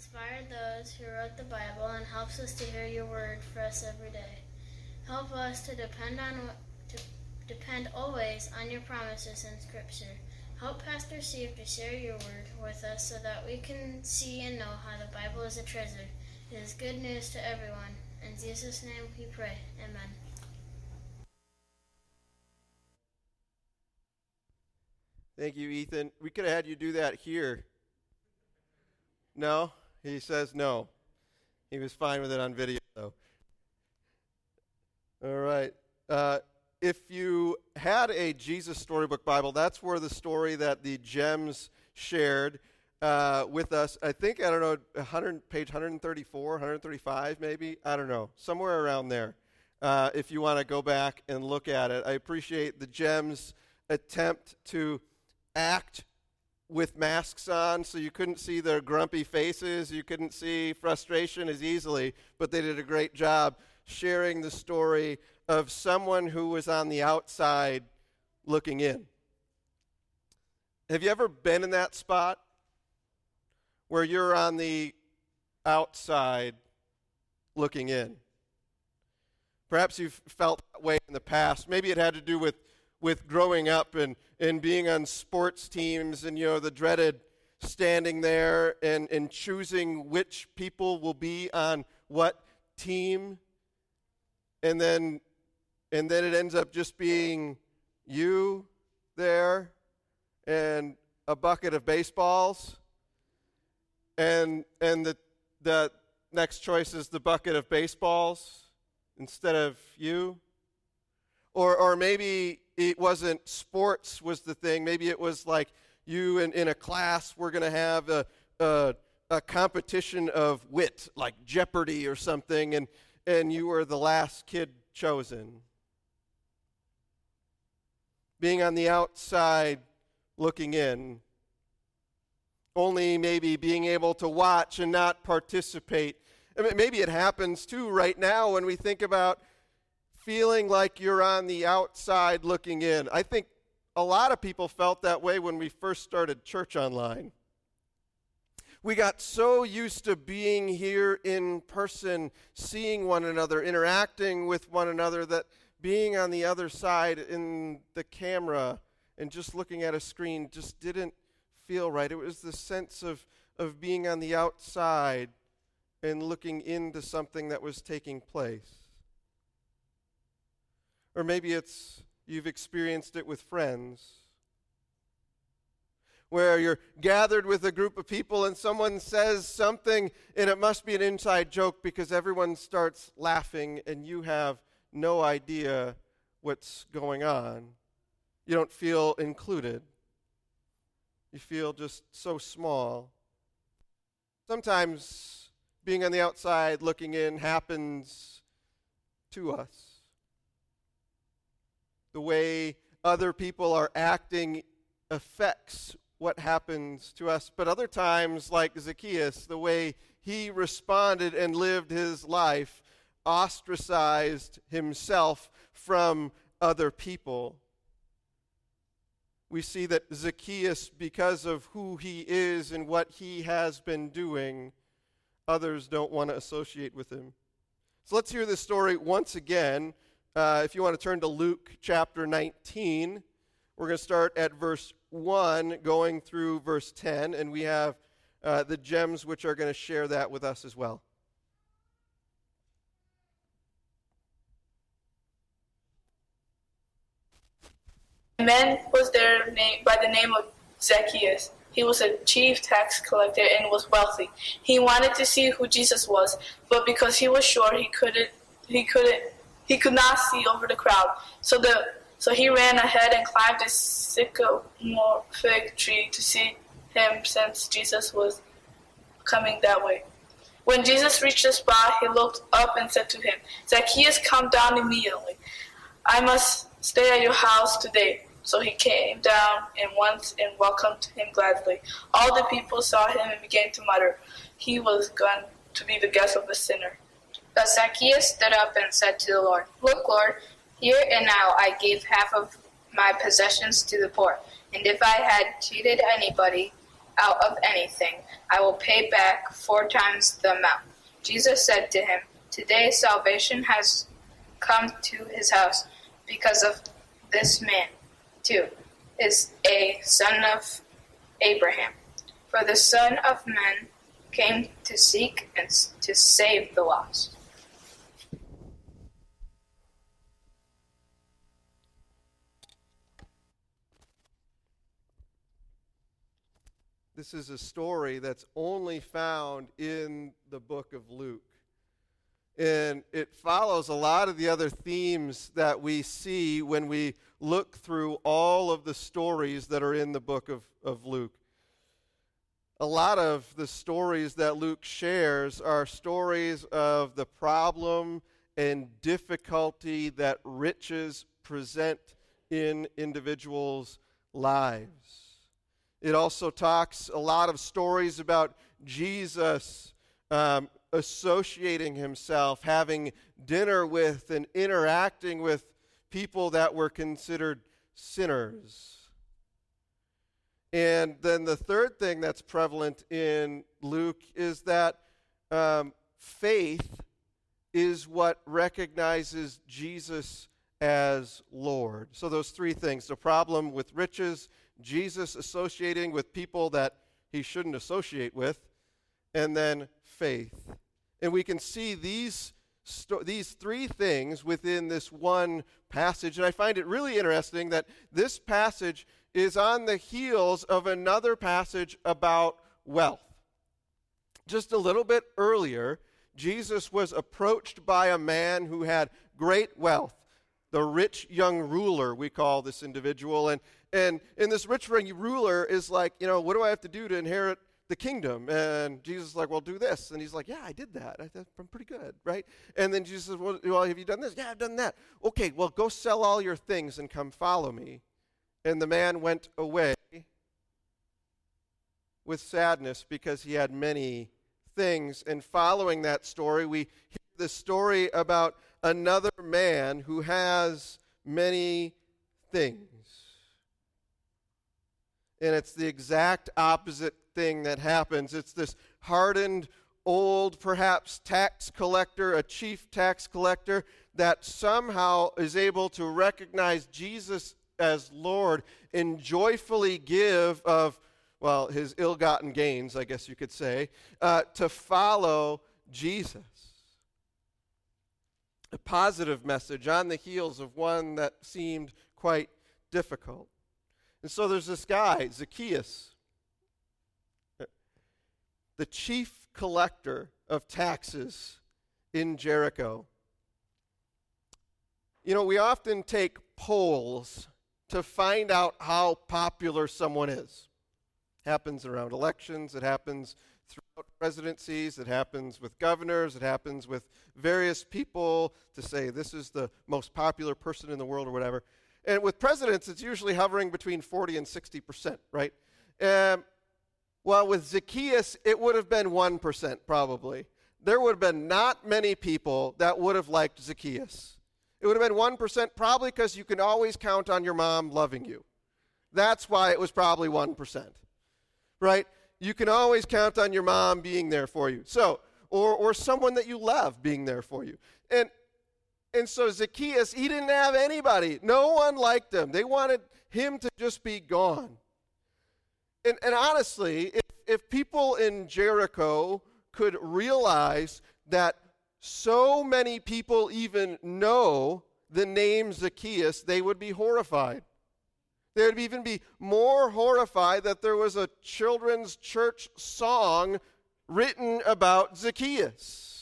inspired those who wrote the Bible and helps us to hear your word for us every day. Help us to depend on to depend always on your promises in Scripture. Help Pastor Steve to share your word with us so that we can see and know how the Bible is a treasure. It is good news to everyone. In Jesus' name we pray. Amen. Thank you, Ethan. We could have had you do that here. No? He says no. He was fine with it on video, though. All right. Uh, if you had a Jesus Storybook Bible, that's where the story that the gems shared uh, with us, I think, I don't know, 100, page 134, 135 maybe, I don't know, somewhere around there. Uh, if you want to go back and look at it, I appreciate the gems attempt to act with masks on, so you couldn't see their grumpy faces, you couldn't see frustration as easily, but they did a great job sharing the story of someone who was on the outside looking in. Have you ever been in that spot where you're on the outside looking in? Perhaps you've felt that way in the past. Maybe it had to do with with growing up and, and being on sports teams and, you know, the dreaded standing there and, and choosing which people will be on what team. And then, and then it ends up just being you there and a bucket of baseballs. And, and the, the next choice is the bucket of baseballs instead of you. Or, or maybe it wasn't sports was the thing. Maybe it was like you in, in a class we're going to have a, a, a, competition of wit, like Jeopardy or something, and, and you were the last kid chosen. Being on the outside looking in, only maybe being able to watch and not participate. I mean, maybe it happens too right now when we think about feeling like you're on the outside looking in. I think a lot of people felt that way when we first started church online. We got so used to being here in person, seeing one another, interacting with one another, that being on the other side in the camera and just looking at a screen just didn't feel right. It was the sense of, of being on the outside and looking into something that was taking place. Or maybe it's you've experienced it with friends where you're gathered with a group of people and someone says something and it must be an inside joke because everyone starts laughing and you have no idea what's going on. You don't feel included. You feel just so small. Sometimes being on the outside looking in happens to us the way other people are acting affects what happens to us. But other times, like Zacchaeus, the way he responded and lived his life ostracized himself from other people. We see that Zacchaeus, because of who he is and what he has been doing, others don't want to associate with him. So let's hear this story once again uh, if you want to turn to Luke chapter 19, we're going to start at verse 1 going through verse 10, and we have uh, the gems which are going to share that with us as well. A man was there by the name of Zacchaeus. He was a chief tax collector and was wealthy. He wanted to see who Jesus was, but because he was short, he couldn't he couldn't he could not see over the crowd. So the so he ran ahead and climbed a sycamore fig tree to see him since Jesus was coming that way. When Jesus reached the spot, he looked up and said to him, Zacchaeus, come down immediately. I must stay at your house today. So he came down and once and welcomed him gladly. All the people saw him and began to mutter, He was going to be the guest of a sinner. But Zacchaeus stood up and said to the Lord, Look, Lord, here and now I give half of my possessions to the poor, and if I had cheated anybody out of anything, I will pay back four times the amount. Jesus said to him, Today salvation has come to his house because of this man, too, is a son of Abraham. For the Son of Man came to seek and to save the lost. This is a story that's only found in the book of Luke. And it follows a lot of the other themes that we see when we look through all of the stories that are in the book of, of Luke. A lot of the stories that Luke shares are stories of the problem and difficulty that riches present in individuals' lives. It also talks a lot of stories about Jesus um, associating himself, having dinner with, and interacting with people that were considered sinners. And then the third thing that's prevalent in Luke is that um, faith is what recognizes Jesus as Lord. So, those three things the problem with riches, Jesus associating with people that he shouldn't associate with, and then faith. And we can see these, sto- these three things within this one passage. And I find it really interesting that this passage is on the heels of another passage about wealth. Just a little bit earlier, Jesus was approached by a man who had great wealth. The rich young ruler, we call this individual. And and, and this rich ruler is like, you know, what do I have to do to inherit the kingdom? And Jesus is like, well, do this. And he's like, yeah, I did that. I, am pretty good, right? And then Jesus says, well, well, have you done this? Yeah, I've done that. Okay, well, go sell all your things and come follow me. And the man went away with sadness because he had many things. And following that story, we hear the story about another man who has many things. And it's the exact opposite thing that happens. It's this hardened, old, perhaps tax collector, a chief tax collector, that somehow is able to recognize Jesus as Lord and joyfully give of, well, his ill gotten gains, I guess you could say, uh, to follow Jesus. A positive message on the heels of one that seemed quite difficult. And so there's this guy, Zacchaeus, the chief collector of taxes in Jericho. You know, we often take polls to find out how popular someone is. It happens around elections, it happens throughout presidencies, it happens with governors, it happens with various people to say this is the most popular person in the world or whatever. And with presidents, it's usually hovering between 40 and 60 percent, right? Um, well, with Zacchaeus, it would have been 1% probably. There would have been not many people that would have liked Zacchaeus. It would have been 1% probably because you can always count on your mom loving you. That's why it was probably 1%, right? You can always count on your mom being there for you. So, or, or someone that you love being there for you. And and so Zacchaeus, he didn't have anybody. No one liked him. They wanted him to just be gone. And, and honestly, if, if people in Jericho could realize that so many people even know the name Zacchaeus, they would be horrified. They would even be more horrified that there was a children's church song written about Zacchaeus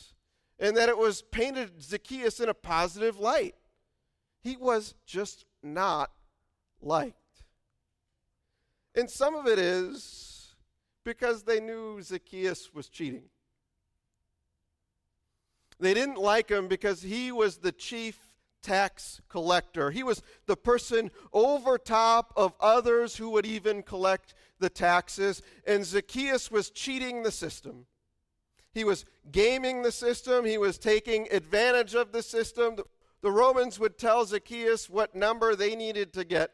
and that it was painted Zacchaeus in a positive light. He was just not liked. And some of it is because they knew Zacchaeus was cheating. They didn't like him because he was the chief tax collector. He was the person over top of others who would even collect the taxes, and Zacchaeus was cheating the system. He was gaming the system, he was taking advantage of the system. The, the Romans would tell Zacchaeus what number they needed to get.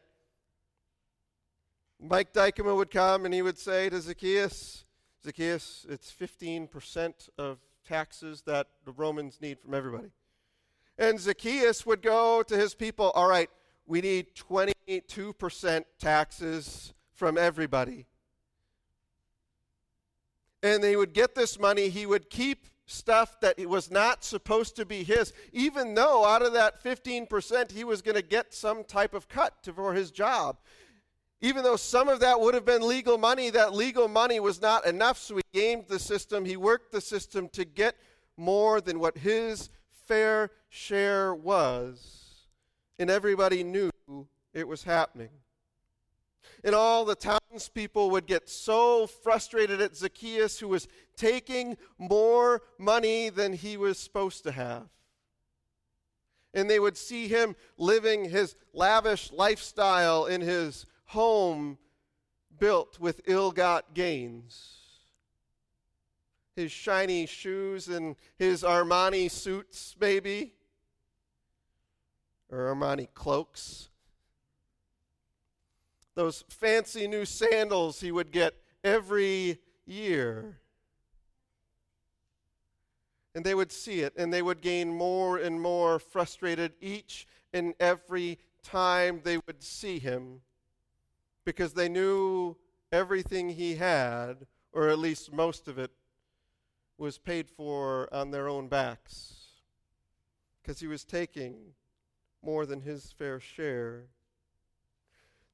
Mike Dykema would come and he would say to Zacchaeus, Zacchaeus, it's 15% of taxes that the Romans need from everybody. And Zacchaeus would go to his people, all right, we need 22% taxes from everybody. And he would get this money, he would keep stuff that was not supposed to be his, even though out of that 15% he was going to get some type of cut to, for his job. Even though some of that would have been legal money, that legal money was not enough, so he gamed the system. He worked the system to get more than what his fair share was. And everybody knew it was happening. And all the townspeople would get so frustrated at Zacchaeus, who was taking more money than he was supposed to have. And they would see him living his lavish lifestyle in his home built with ill got gains. His shiny shoes and his Armani suits, maybe, or Armani cloaks. Those fancy new sandals he would get every year. And they would see it, and they would gain more and more frustrated each and every time they would see him because they knew everything he had, or at least most of it, was paid for on their own backs because he was taking more than his fair share.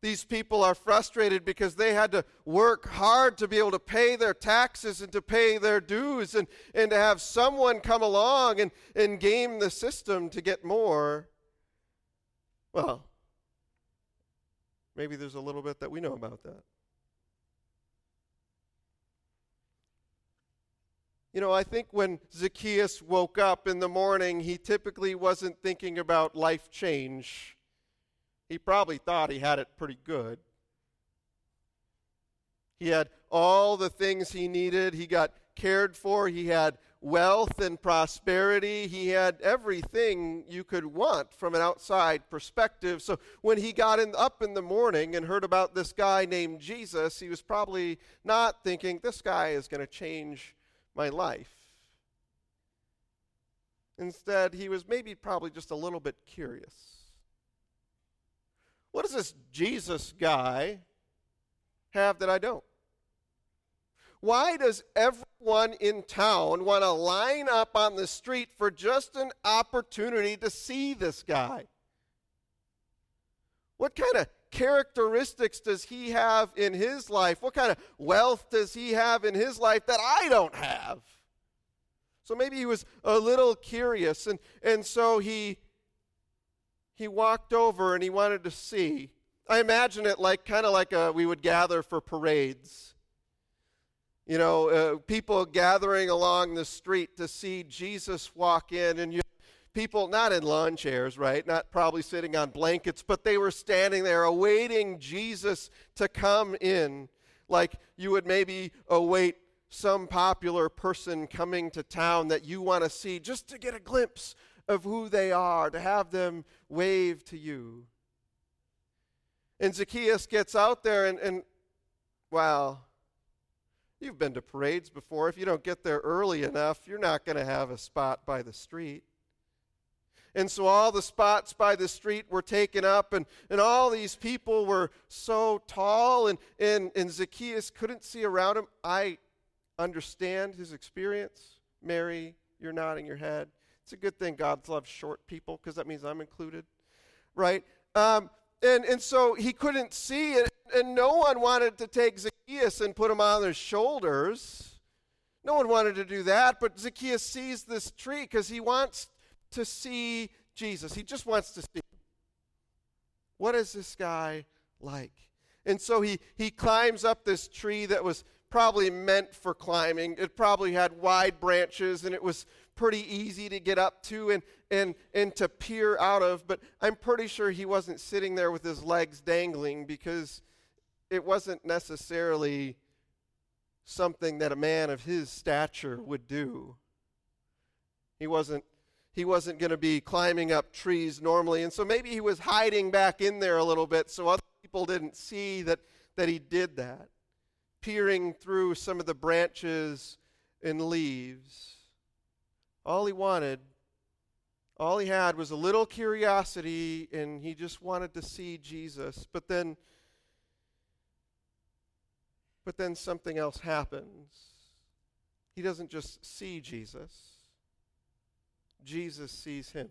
These people are frustrated because they had to work hard to be able to pay their taxes and to pay their dues and, and to have someone come along and, and game the system to get more. Well, maybe there's a little bit that we know about that. You know, I think when Zacchaeus woke up in the morning, he typically wasn't thinking about life change. He probably thought he had it pretty good. He had all the things he needed. He got cared for. He had wealth and prosperity. He had everything you could want from an outside perspective. So when he got in, up in the morning and heard about this guy named Jesus, he was probably not thinking, this guy is going to change my life. Instead, he was maybe probably just a little bit curious. What does this Jesus guy have that I don't? Why does everyone in town want to line up on the street for just an opportunity to see this guy? What kind of characteristics does he have in his life? What kind of wealth does he have in his life that I don't have? So maybe he was a little curious, and, and so he, he walked over and he wanted to see. I imagine it like kind of like a, we would gather for parades. You know, uh, people gathering along the street to see Jesus walk in, and you people not in lawn chairs, right? Not probably sitting on blankets, but they were standing there awaiting Jesus to come in, like you would maybe await some popular person coming to town that you want to see just to get a glimpse of who they are, to have them wave to you. And Zacchaeus gets out there, and, and wow, you've been to parades before. If you don't get there early enough, you're not going to have a spot by the street. And so all the spots by the street were taken up, and, and all these people were so tall, and, and, and Zacchaeus couldn't see around him. I understand his experience. Mary, you're nodding your head. It's a good thing God loves short people because that means I'm included, right? Um, and, and so he couldn't see it, and no one wanted to take Zacchaeus and put him on their shoulders. No one wanted to do that, but Zacchaeus sees this tree because he wants to see Jesus. He just wants to see. What is this guy like? And so he, he climbs up this tree that was probably meant for climbing. It probably had wide branches and it was pretty easy to get up to and, and, and to peer out of. But I'm pretty sure he wasn't sitting there with his legs dangling because it wasn't necessarily something that a man of his stature would do. He wasn't he wasn't going to be climbing up trees normally. And so maybe he was hiding back in there a little bit so other people didn't see that, that he did that, peering through some of the branches and leaves. All he wanted, all he had was a little curiosity, and he just wanted to see Jesus. But then, but then something else happens. He doesn't just see Jesus, Jesus sees him.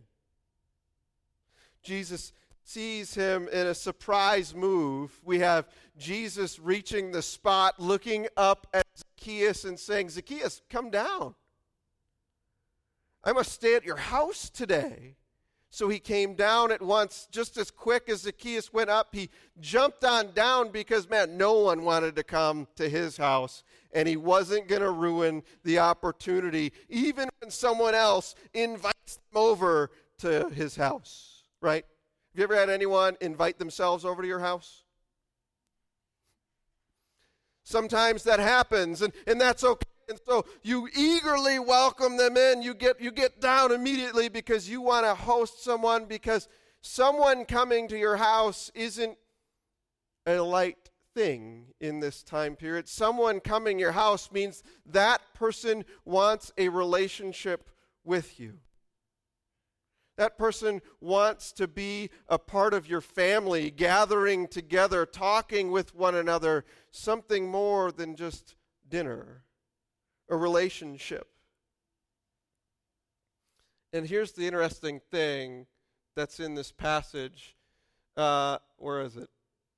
Jesus sees him in a surprise move. We have Jesus reaching the spot, looking up at Zacchaeus and saying, Zacchaeus, come down. I must stay at your house today. So he came down at once, just as quick as Zacchaeus went up. He jumped on down because, man, no one wanted to come to his house, and he wasn't going to ruin the opportunity, even when someone else invites them over to his house, right? Have you ever had anyone invite themselves over to your house? Sometimes that happens, and, and that's okay. And so you eagerly welcome them in. You get, you get down immediately because you want to host someone because someone coming to your house isn't a light thing in this time period. Someone coming your house means that person wants a relationship with you. That person wants to be a part of your family, gathering together, talking with one another, something more than just dinner a relationship. And here's the interesting thing that's in this passage. Uh, where is it?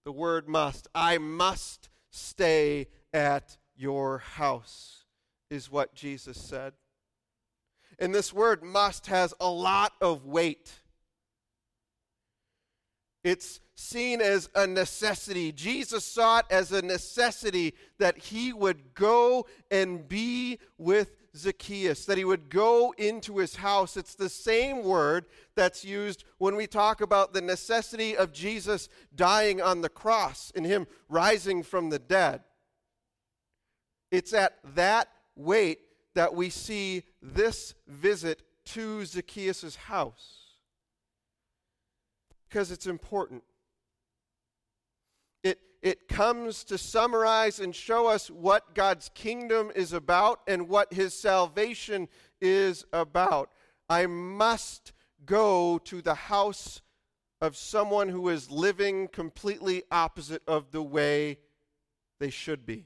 The word must. I must stay at your house, is what Jesus said. And this word must has a lot of weight. It's seen as a necessity. Jesus saw it as a necessity that he would go and be with Zacchaeus, that he would go into his house. It's the same word that's used when we talk about the necessity of Jesus dying on the cross and him rising from the dead. It's at that weight that we see this visit to Zacchaeus' house because it's important. It, it comes to summarize and show us what God's kingdom is about and what his salvation is about. I must go to the house of someone who is living completely opposite of the way they should be.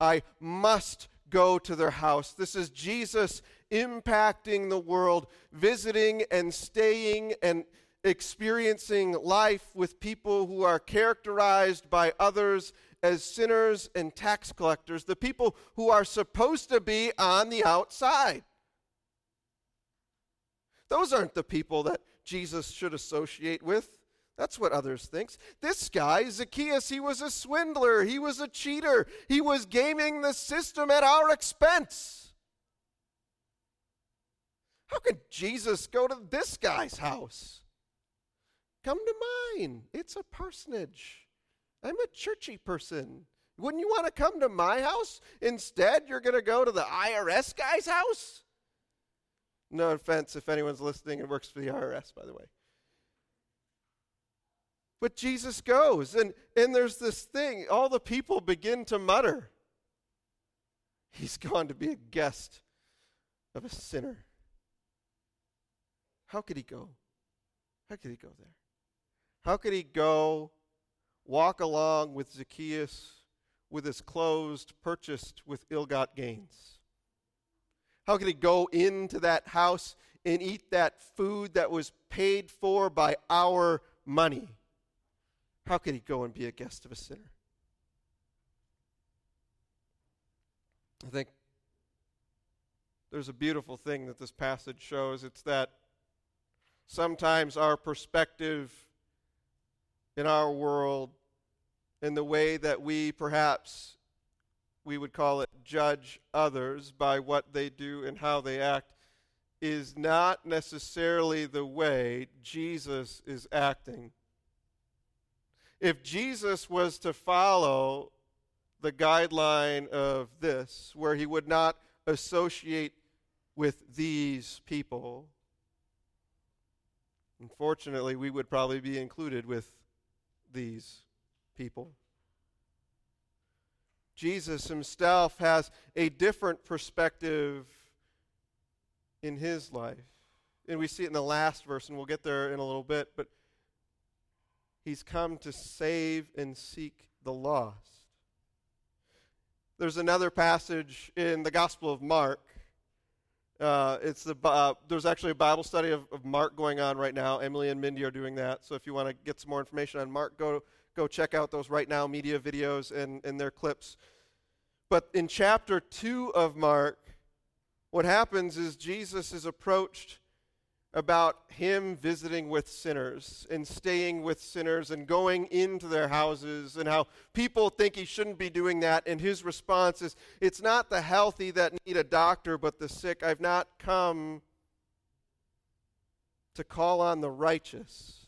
I must go to their house. This is Jesus impacting the world, visiting and staying and experiencing life with people who are characterized by others as sinners and tax collectors, the people who are supposed to be on the outside. Those aren't the people that Jesus should associate with. That's what others thinks. This guy, Zacchaeus, he was a swindler. He was a cheater. He was gaming the system at our expense. How could Jesus go to this guy's house? Come to mine. It's a parsonage. I'm a churchy person. Wouldn't you want to come to my house? Instead, you're going to go to the IRS guy's house? No offense if anyone's listening and works for the IRS, by the way. But Jesus goes, and, and there's this thing. All the people begin to mutter. He's gone to be a guest of a sinner. How could he go? How could he go there? How could he go walk along with Zacchaeus with his clothes purchased with ill got gains? How could he go into that house and eat that food that was paid for by our money? How could he go and be a guest of a sinner? I think there's a beautiful thing that this passage shows. It's that sometimes our perspective in our world in the way that we perhaps we would call it judge others by what they do and how they act is not necessarily the way Jesus is acting. If Jesus was to follow the guideline of this, where he would not associate with these people, unfortunately, we would probably be included with these people. Jesus himself has a different perspective in his life. And we see it in the last verse, and we'll get there in a little bit, but he's come to save and seek the lost. There's another passage in the Gospel of Mark. Uh, it's the, uh, there's actually a Bible study of, of, Mark going on right now. Emily and Mindy are doing that. So if you want to get some more information on Mark, go go check out those RightNow Media videos and, and their clips. But in chapter 2 of Mark, what happens is Jesus is approached about him visiting with sinners and staying with sinners and going into their houses and how people think he shouldn't be doing that. And his response is, It's not the healthy that need a doctor, but the sick. I've not come to call on the righteous,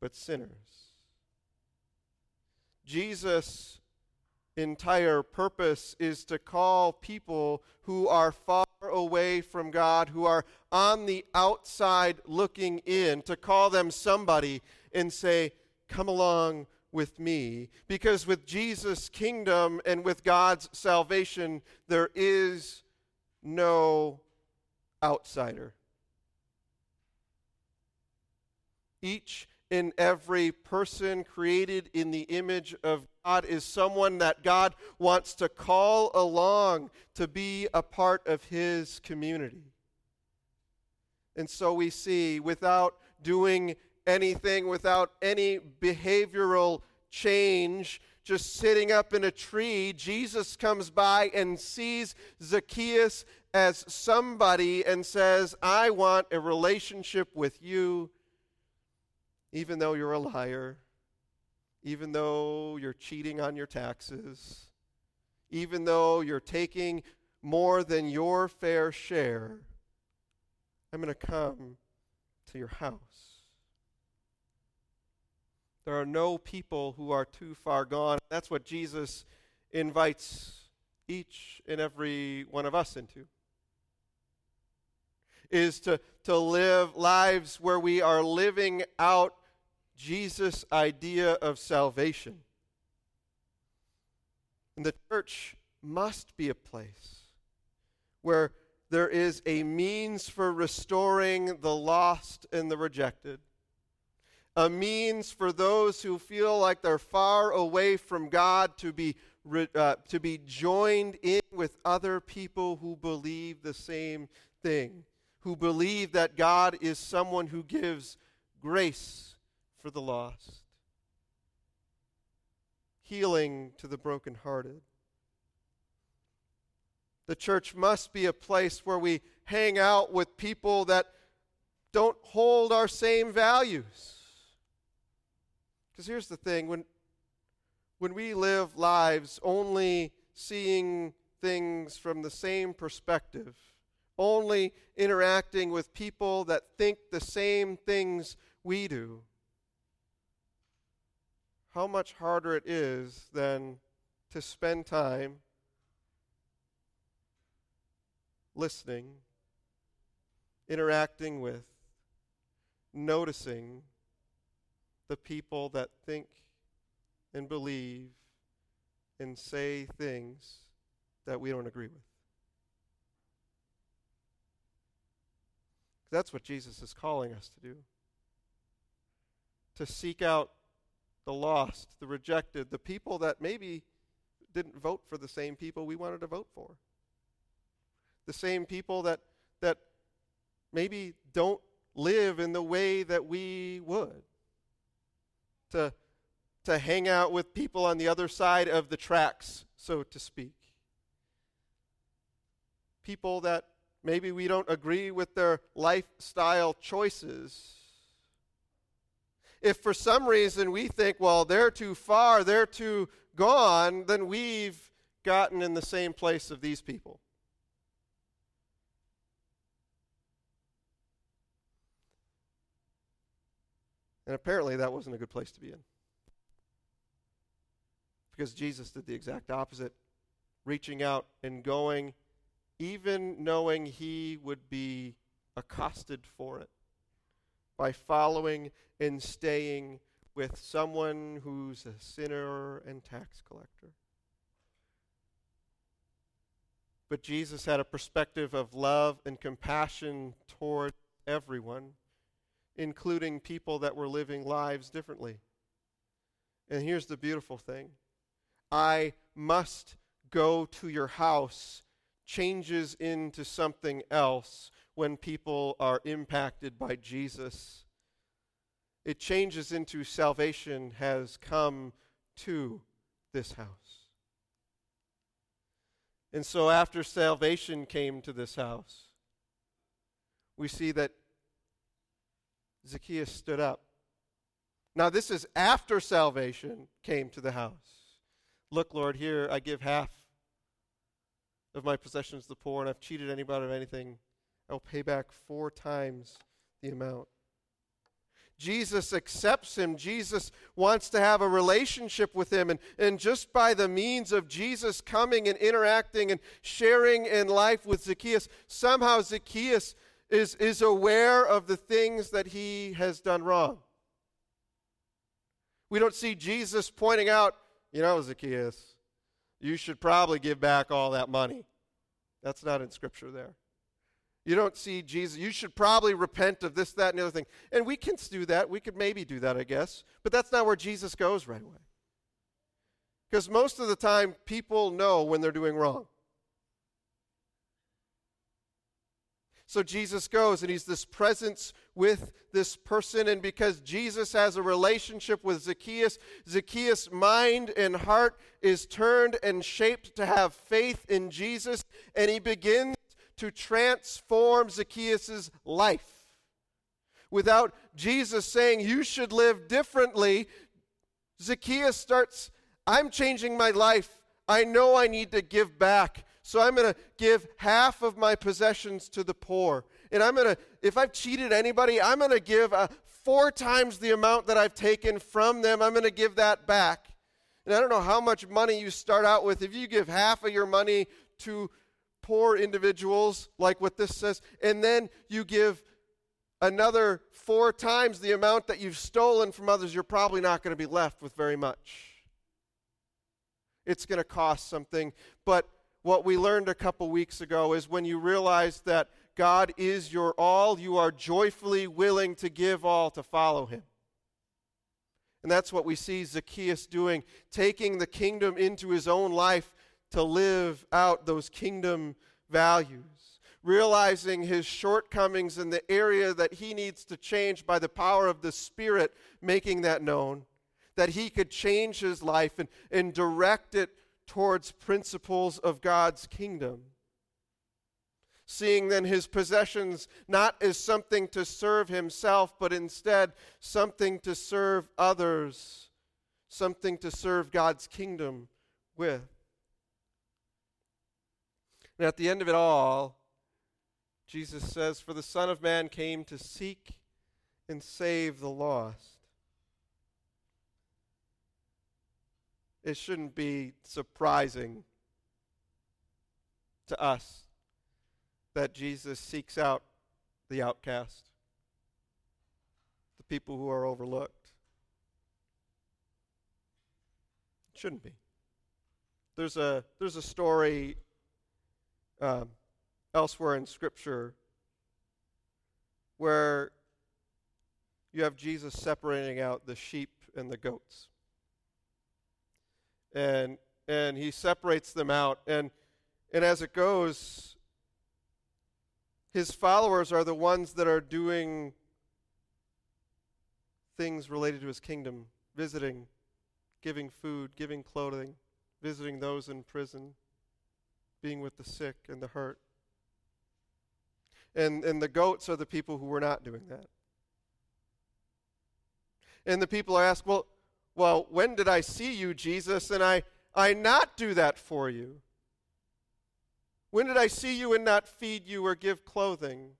but sinners. Jesus' entire purpose is to call people who are far away from God, who are on the outside looking in, to call them somebody and say, Come along with me. Because with Jesus' kingdom and with God's salvation, there is no outsider. Each and every person created in the image of God is someone that God wants to call along to be a part of His community. And so we see, without doing anything, without any behavioral change, just sitting up in a tree, Jesus comes by and sees Zacchaeus as somebody and says, I want a relationship with you even though you're a liar, even though you're cheating on your taxes, even though you're taking more than your fair share, I'm going to come to your house. There are no people who are too far gone. That's what Jesus invites each and every one of us into is to, to live lives where we are living out Jesus' idea of salvation. And the church must be a place where there is a means for restoring the lost and the rejected, a means for those who feel like they're far away from God to be, uh, to be joined in with other people who believe the same thing, who believe that God is someone who gives grace for the lost, healing to the brokenhearted. The church must be a place where we hang out with people that don't hold our same values. Because here's the thing when, when we live lives only seeing things from the same perspective, only interacting with people that think the same things we do, how much harder it is than to spend time listening, interacting with, noticing the people that think and believe and say things that we don't agree with. That's what Jesus is calling us to do. To seek out the lost, the rejected, the people that maybe didn't vote for the same people we wanted to vote for. The same people that, that maybe don't live in the way that we would. To, to hang out with people on the other side of the tracks, so to speak. People that maybe we don't agree with their lifestyle choices if for some reason we think, well, they're too far, they're too gone, then we've gotten in the same place of these people. And apparently that wasn't a good place to be in. Because Jesus did the exact opposite, reaching out and going, even knowing he would be accosted for it by following and staying with someone who's a sinner and tax collector. But Jesus had a perspective of love and compassion toward everyone, including people that were living lives differently. And here's the beautiful thing I must go to your house changes into something else when people are impacted by Jesus. It changes into salvation has come to this house. And so, after salvation came to this house, we see that Zacchaeus stood up. Now, this is after salvation came to the house. Look, Lord, here I give half of my possessions to the poor, and I've cheated anybody of anything. I will pay back four times the amount. Jesus accepts him. Jesus wants to have a relationship with him. And, and just by the means of Jesus coming and interacting and sharing in life with Zacchaeus, somehow Zacchaeus is, is aware of the things that he has done wrong. We don't see Jesus pointing out, you know, Zacchaeus, you should probably give back all that money. That's not in Scripture there. You don't see Jesus. You should probably repent of this, that, and the other thing. And we can do that. We could maybe do that, I guess. But that's not where Jesus goes right away. Because most of the time, people know when they're doing wrong. So Jesus goes and he's this presence with this person. And because Jesus has a relationship with Zacchaeus, Zacchaeus' mind and heart is turned and shaped to have faith in Jesus. And he begins to transform Zacchaeus' life. Without Jesus saying, You should live differently, Zacchaeus starts, I'm changing my life. I know I need to give back. So I'm going to give half of my possessions to the poor. And I'm going to, if I've cheated anybody, I'm going to give uh, four times the amount that I've taken from them. I'm going to give that back. And I don't know how much money you start out with. If you give half of your money to poor individuals, like what this says, and then you give another four times the amount that you've stolen from others, you're probably not going to be left with very much. It's going to cost something. But what we learned a couple weeks ago is when you realize that God is your all, you are joyfully willing to give all to follow him. And that's what we see Zacchaeus doing, taking the kingdom into his own life to live out those kingdom values, realizing his shortcomings in the area that he needs to change by the power of the Spirit, making that known, that he could change his life and, and direct it towards principles of God's kingdom. Seeing then his possessions not as something to serve himself, but instead something to serve others, something to serve God's kingdom with. And at the end of it all, Jesus says, For the Son of Man came to seek and save the lost. It shouldn't be surprising to us that Jesus seeks out the outcast, the people who are overlooked. It shouldn't be. There's a, there's a story um, elsewhere in Scripture where you have Jesus separating out the sheep and the goats. And, and he separates them out. And, and as it goes, his followers are the ones that are doing things related to his kingdom visiting, giving food, giving clothing, visiting those in prison being with the sick and the hurt. And, and the goats are the people who were not doing that. And the people are asked, well, well, when did I see you, Jesus, and I, I not do that for you? When did I see you and not feed you or give clothing?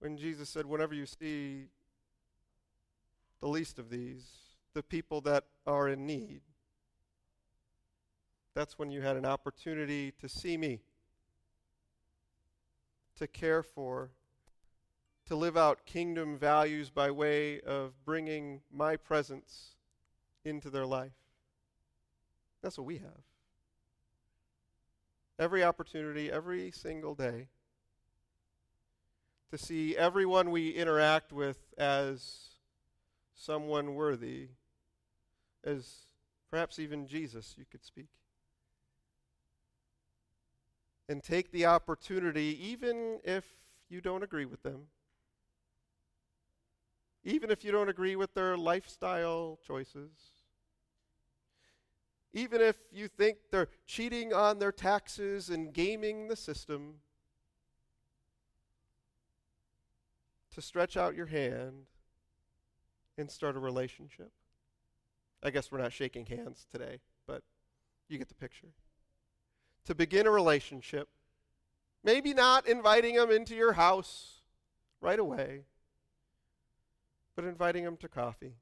When Jesus said, Whenever you see the least of these, the people that are in need, that's when you had an opportunity to see me, to care for, to live out kingdom values by way of bringing my presence into their life. That's what we have. Every opportunity, every single day, to see everyone we interact with as someone worthy, as perhaps even Jesus, you could speak. And take the opportunity, even if you don't agree with them, even if you don't agree with their lifestyle choices, even if you think they're cheating on their taxes and gaming the system, to stretch out your hand and start a relationship. I guess we're not shaking hands today, but you get the picture. To begin a relationship, maybe not inviting them into your house right away, but inviting them to coffee,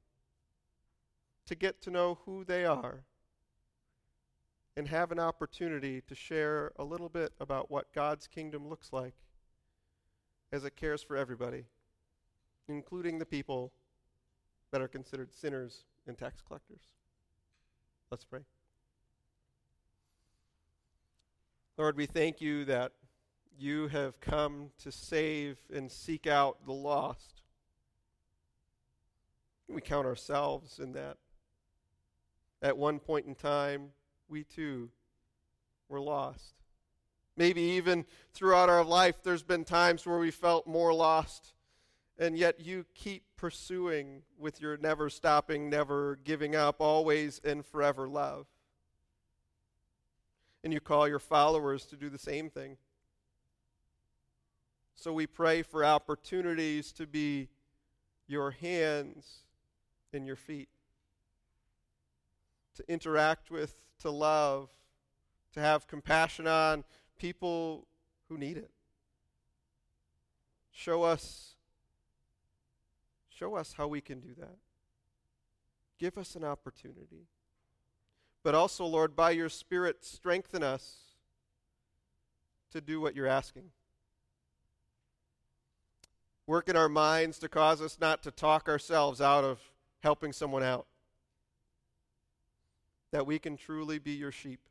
to get to know who they are, and have an opportunity to share a little bit about what God's kingdom looks like as it cares for everybody, including the people that are considered sinners and tax collectors. Let's pray. Lord, we thank you that you have come to save and seek out the lost. We count ourselves in that. At one point in time, we too were lost. Maybe even throughout our life, there's been times where we felt more lost and yet you keep pursuing with your never stopping, never giving up, always and forever love. And you call your followers to do the same thing. So we pray for opportunities to be your hands and your feet, to interact with, to love, to have compassion on people who need it. Show us Show us how we can do that. Give us an opportunity. But also, Lord, by your Spirit, strengthen us to do what you're asking. Work in our minds to cause us not to talk ourselves out of helping someone out. That we can truly be your sheep,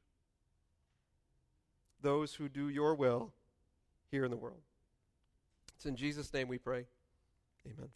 those who do your will here in the world. It's in Jesus' name we pray. Amen.